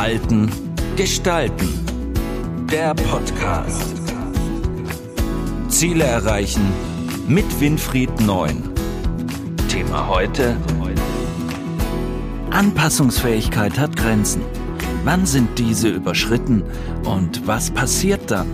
Halten, Gestalten. Der Podcast. Ziele erreichen mit Winfried Neun. Thema heute. Anpassungsfähigkeit hat Grenzen. Wann sind diese überschritten und was passiert dann?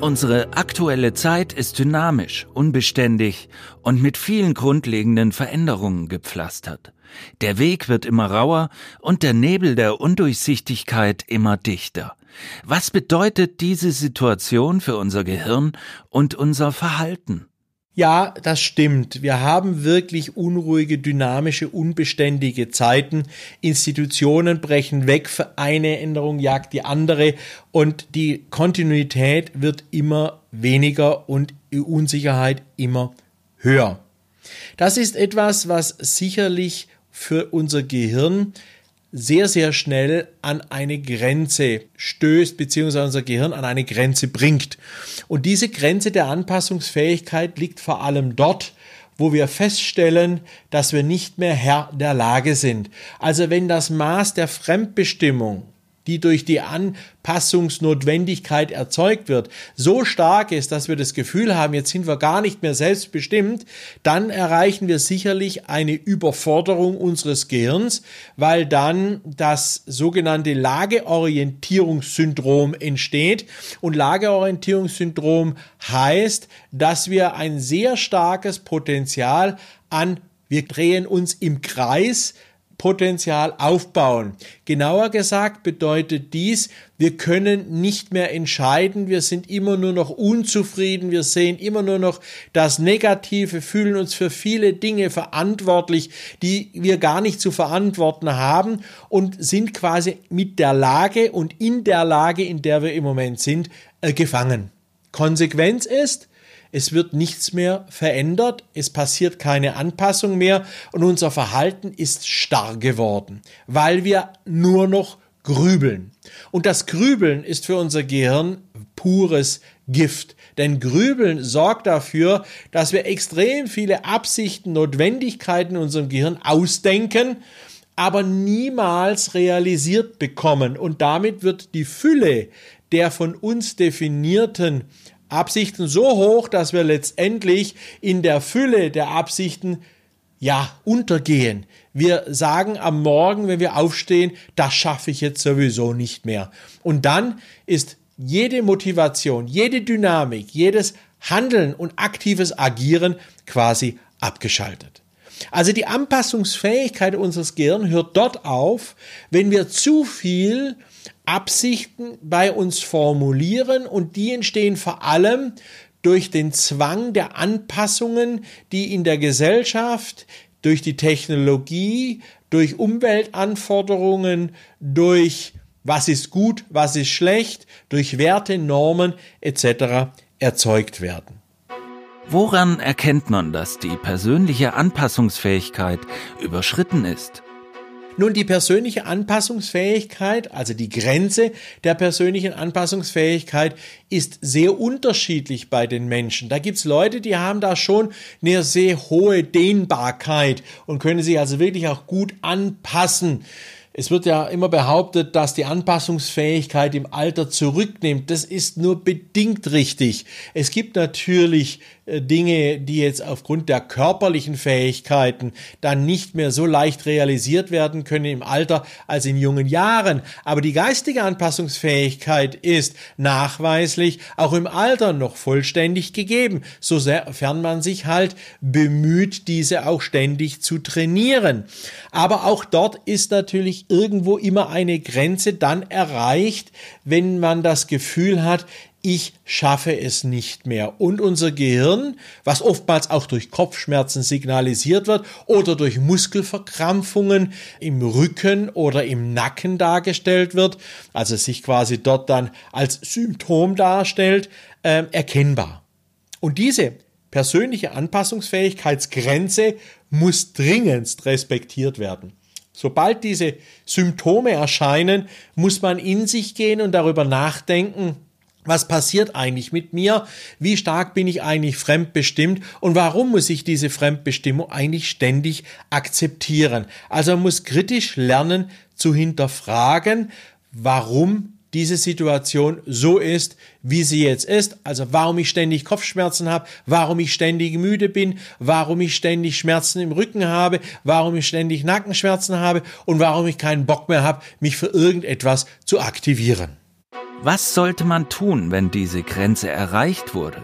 Unsere aktuelle Zeit ist dynamisch, unbeständig und mit vielen grundlegenden Veränderungen gepflastert. Der Weg wird immer rauer und der Nebel der Undurchsichtigkeit immer dichter. Was bedeutet diese Situation für unser Gehirn und unser Verhalten? Ja, das stimmt. Wir haben wirklich unruhige, dynamische, unbeständige Zeiten. Institutionen brechen weg, eine Änderung jagt die andere und die Kontinuität wird immer weniger und die Unsicherheit immer höher. Das ist etwas, was sicherlich für unser Gehirn sehr, sehr schnell an eine Grenze stößt, beziehungsweise unser Gehirn an eine Grenze bringt. Und diese Grenze der Anpassungsfähigkeit liegt vor allem dort, wo wir feststellen, dass wir nicht mehr Herr der Lage sind. Also wenn das Maß der Fremdbestimmung die durch die Anpassungsnotwendigkeit erzeugt wird, so stark ist, dass wir das Gefühl haben, jetzt sind wir gar nicht mehr selbstbestimmt, dann erreichen wir sicherlich eine Überforderung unseres Gehirns, weil dann das sogenannte Lageorientierungssyndrom entsteht. Und Lageorientierungssyndrom heißt, dass wir ein sehr starkes Potenzial an wir drehen uns im Kreis Potenzial aufbauen. Genauer gesagt bedeutet dies, wir können nicht mehr entscheiden, wir sind immer nur noch unzufrieden, wir sehen immer nur noch das Negative, fühlen uns für viele Dinge verantwortlich, die wir gar nicht zu verantworten haben und sind quasi mit der Lage und in der Lage, in der wir im Moment sind, äh, gefangen. Konsequenz ist, es wird nichts mehr verändert, es passiert keine Anpassung mehr und unser Verhalten ist starr geworden, weil wir nur noch grübeln. Und das Grübeln ist für unser Gehirn pures Gift. Denn Grübeln sorgt dafür, dass wir extrem viele Absichten, Notwendigkeiten in unserem Gehirn ausdenken, aber niemals realisiert bekommen. Und damit wird die Fülle der von uns definierten Absichten so hoch, dass wir letztendlich in der Fülle der Absichten ja untergehen. Wir sagen am Morgen, wenn wir aufstehen, das schaffe ich jetzt sowieso nicht mehr. Und dann ist jede Motivation, jede Dynamik, jedes Handeln und aktives Agieren quasi abgeschaltet. Also die Anpassungsfähigkeit unseres Gehirns hört dort auf, wenn wir zu viel Absichten bei uns formulieren und die entstehen vor allem durch den Zwang der Anpassungen, die in der Gesellschaft, durch die Technologie, durch Umweltanforderungen, durch was ist gut, was ist schlecht, durch Werte, Normen etc. erzeugt werden. Woran erkennt man, dass die persönliche Anpassungsfähigkeit überschritten ist? Nun, die persönliche Anpassungsfähigkeit, also die Grenze der persönlichen Anpassungsfähigkeit, ist sehr unterschiedlich bei den Menschen. Da gibt's Leute, die haben da schon eine sehr hohe Dehnbarkeit und können sich also wirklich auch gut anpassen. Es wird ja immer behauptet, dass die Anpassungsfähigkeit im Alter zurücknimmt. Das ist nur bedingt richtig. Es gibt natürlich äh, Dinge, die jetzt aufgrund der körperlichen Fähigkeiten dann nicht mehr so leicht realisiert werden können im Alter als in jungen Jahren. Aber die geistige Anpassungsfähigkeit ist nachweislich auch im Alter noch vollständig gegeben, sofern man sich halt bemüht, diese auch ständig zu trainieren. Aber auch dort ist natürlich irgendwo immer eine Grenze dann erreicht, wenn man das Gefühl hat, ich schaffe es nicht mehr. Und unser Gehirn, was oftmals auch durch Kopfschmerzen signalisiert wird oder durch Muskelverkrampfungen im Rücken oder im Nacken dargestellt wird, also sich quasi dort dann als Symptom darstellt, äh, erkennbar. Und diese persönliche Anpassungsfähigkeitsgrenze muss dringendst respektiert werden. Sobald diese Symptome erscheinen, muss man in sich gehen und darüber nachdenken, was passiert eigentlich mit mir? Wie stark bin ich eigentlich fremdbestimmt? Und warum muss ich diese Fremdbestimmung eigentlich ständig akzeptieren? Also man muss kritisch lernen zu hinterfragen, warum diese Situation so ist, wie sie jetzt ist. Also warum ich ständig Kopfschmerzen habe, warum ich ständig müde bin, warum ich ständig Schmerzen im Rücken habe, warum ich ständig Nackenschmerzen habe und warum ich keinen Bock mehr habe, mich für irgendetwas zu aktivieren. Was sollte man tun, wenn diese Grenze erreicht wurde?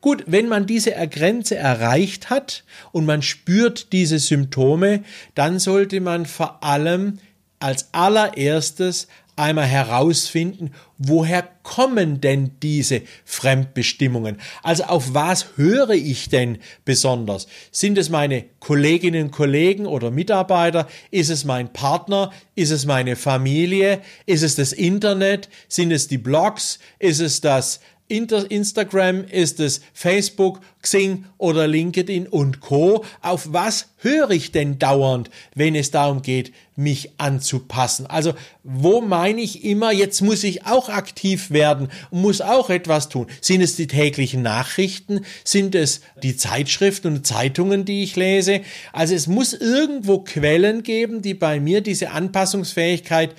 Gut, wenn man diese Grenze erreicht hat und man spürt diese Symptome, dann sollte man vor allem als allererstes einmal herausfinden, woher kommen denn diese Fremdbestimmungen? Also auf was höre ich denn besonders? Sind es meine Kolleginnen und Kollegen oder Mitarbeiter? Ist es mein Partner? Ist es meine Familie? Ist es das Internet? Sind es die Blogs? Ist es das Instagram, ist es Facebook, Xing oder LinkedIn und Co. Auf was höre ich denn dauernd, wenn es darum geht, mich anzupassen? Also wo meine ich immer, jetzt muss ich auch aktiv werden und muss auch etwas tun? Sind es die täglichen Nachrichten? Sind es die Zeitschriften und Zeitungen, die ich lese? Also es muss irgendwo Quellen geben, die bei mir diese Anpassungsfähigkeit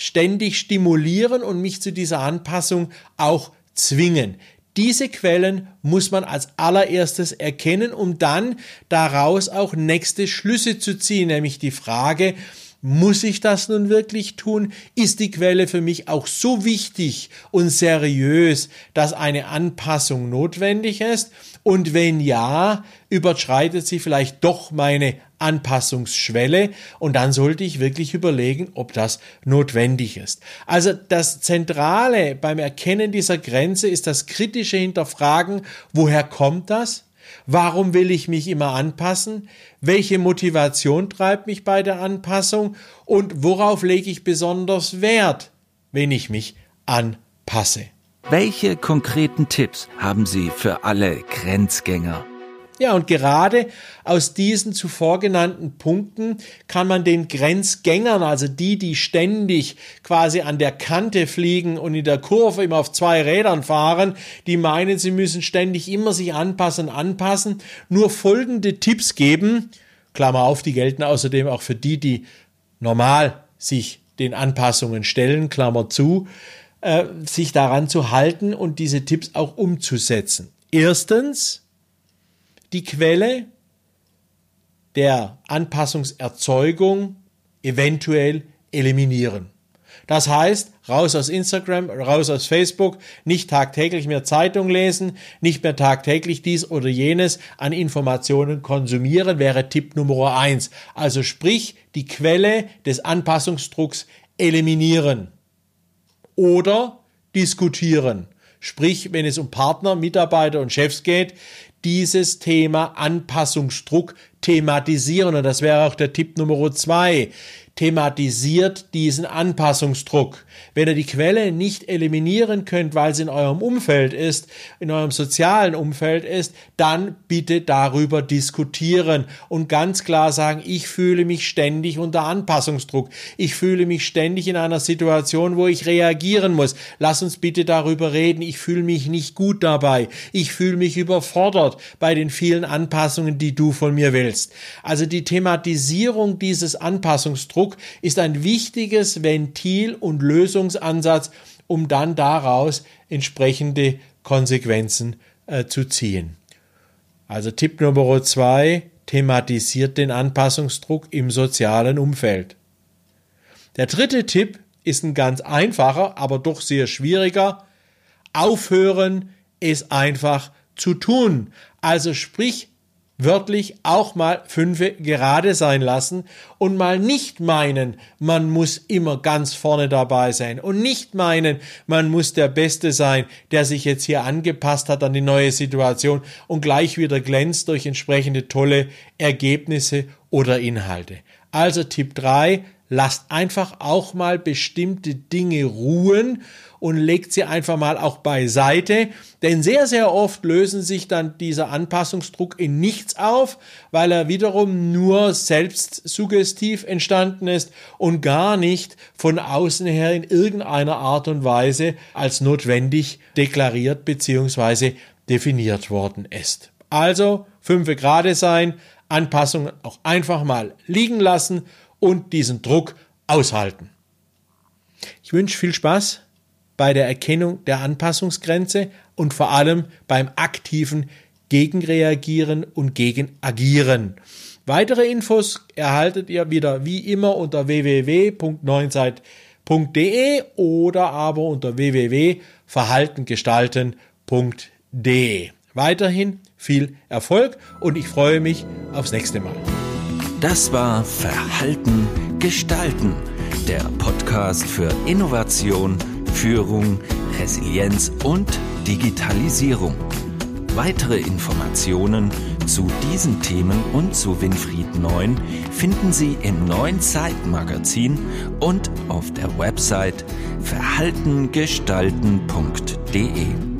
ständig stimulieren und mich zu dieser Anpassung auch zwingen. Diese Quellen muss man als allererstes erkennen, um dann daraus auch nächste Schlüsse zu ziehen, nämlich die Frage, muss ich das nun wirklich tun? Ist die Quelle für mich auch so wichtig und seriös, dass eine Anpassung notwendig ist? Und wenn ja, überschreitet sie vielleicht doch meine Anpassungsschwelle und dann sollte ich wirklich überlegen, ob das notwendig ist. Also das Zentrale beim Erkennen dieser Grenze ist das kritische Hinterfragen, woher kommt das? Warum will ich mich immer anpassen? Welche Motivation treibt mich bei der Anpassung? Und worauf lege ich besonders Wert, wenn ich mich anpasse? Welche konkreten Tipps haben Sie für alle Grenzgänger? Ja, und gerade aus diesen zuvor genannten Punkten kann man den Grenzgängern, also die, die ständig quasi an der Kante fliegen und in der Kurve immer auf zwei Rädern fahren, die meinen, sie müssen ständig immer sich anpassen, anpassen, nur folgende Tipps geben. Klammer auf, die gelten außerdem auch für die, die normal sich den Anpassungen stellen, Klammer zu, äh, sich daran zu halten und diese Tipps auch umzusetzen. Erstens, die Quelle der Anpassungserzeugung eventuell eliminieren. Das heißt, raus aus Instagram, raus aus Facebook, nicht tagtäglich mehr Zeitung lesen, nicht mehr tagtäglich dies oder jenes an Informationen konsumieren, wäre Tipp Nummer eins. Also sprich, die Quelle des Anpassungsdrucks eliminieren oder diskutieren. Sprich, wenn es um Partner, Mitarbeiter und Chefs geht, dieses Thema Anpassungsdruck thematisieren. Und das wäre auch der Tipp Nummer zwei thematisiert diesen Anpassungsdruck. Wenn ihr die Quelle nicht eliminieren könnt, weil sie in eurem Umfeld ist, in eurem sozialen Umfeld ist, dann bitte darüber diskutieren und ganz klar sagen, ich fühle mich ständig unter Anpassungsdruck. Ich fühle mich ständig in einer Situation, wo ich reagieren muss. Lass uns bitte darüber reden. Ich fühle mich nicht gut dabei. Ich fühle mich überfordert bei den vielen Anpassungen, die du von mir willst. Also die Thematisierung dieses Anpassungsdrucks Druck ist ein wichtiges Ventil und Lösungsansatz, um dann daraus entsprechende Konsequenzen äh, zu ziehen. Also Tipp Nummer zwei, thematisiert den Anpassungsdruck im sozialen Umfeld. Der dritte Tipp ist ein ganz einfacher, aber doch sehr schwieriger. Aufhören, es einfach zu tun. Also sprich, wörtlich auch mal fünfe gerade sein lassen und mal nicht meinen, man muss immer ganz vorne dabei sein und nicht meinen, man muss der Beste sein, der sich jetzt hier angepasst hat an die neue Situation und gleich wieder glänzt durch entsprechende tolle Ergebnisse oder Inhalte. Also Tipp 3, lasst einfach auch mal bestimmte Dinge ruhen und legt sie einfach mal auch beiseite. Denn sehr, sehr oft lösen sich dann dieser Anpassungsdruck in nichts auf, weil er wiederum nur selbst suggestiv entstanden ist und gar nicht von außen her in irgendeiner Art und Weise als notwendig deklariert bzw. definiert worden ist. Also fünfe gerade sein, Anpassungen auch einfach mal liegen lassen und diesen Druck aushalten. Ich wünsche viel Spaß bei der Erkennung der Anpassungsgrenze und vor allem beim aktiven Gegenreagieren und Gegenagieren. Weitere Infos erhaltet ihr wieder wie immer unter www.neunzeit.de oder aber unter www.verhaltengestalten.de. Weiterhin viel Erfolg und ich freue mich aufs nächste Mal. Das war Verhalten gestalten, der Podcast für Innovation Führung, Resilienz und Digitalisierung. Weitere Informationen zu diesen Themen und zu Winfried Neun finden Sie im neuen Zeitmagazin und auf der Website verhaltengestalten.de.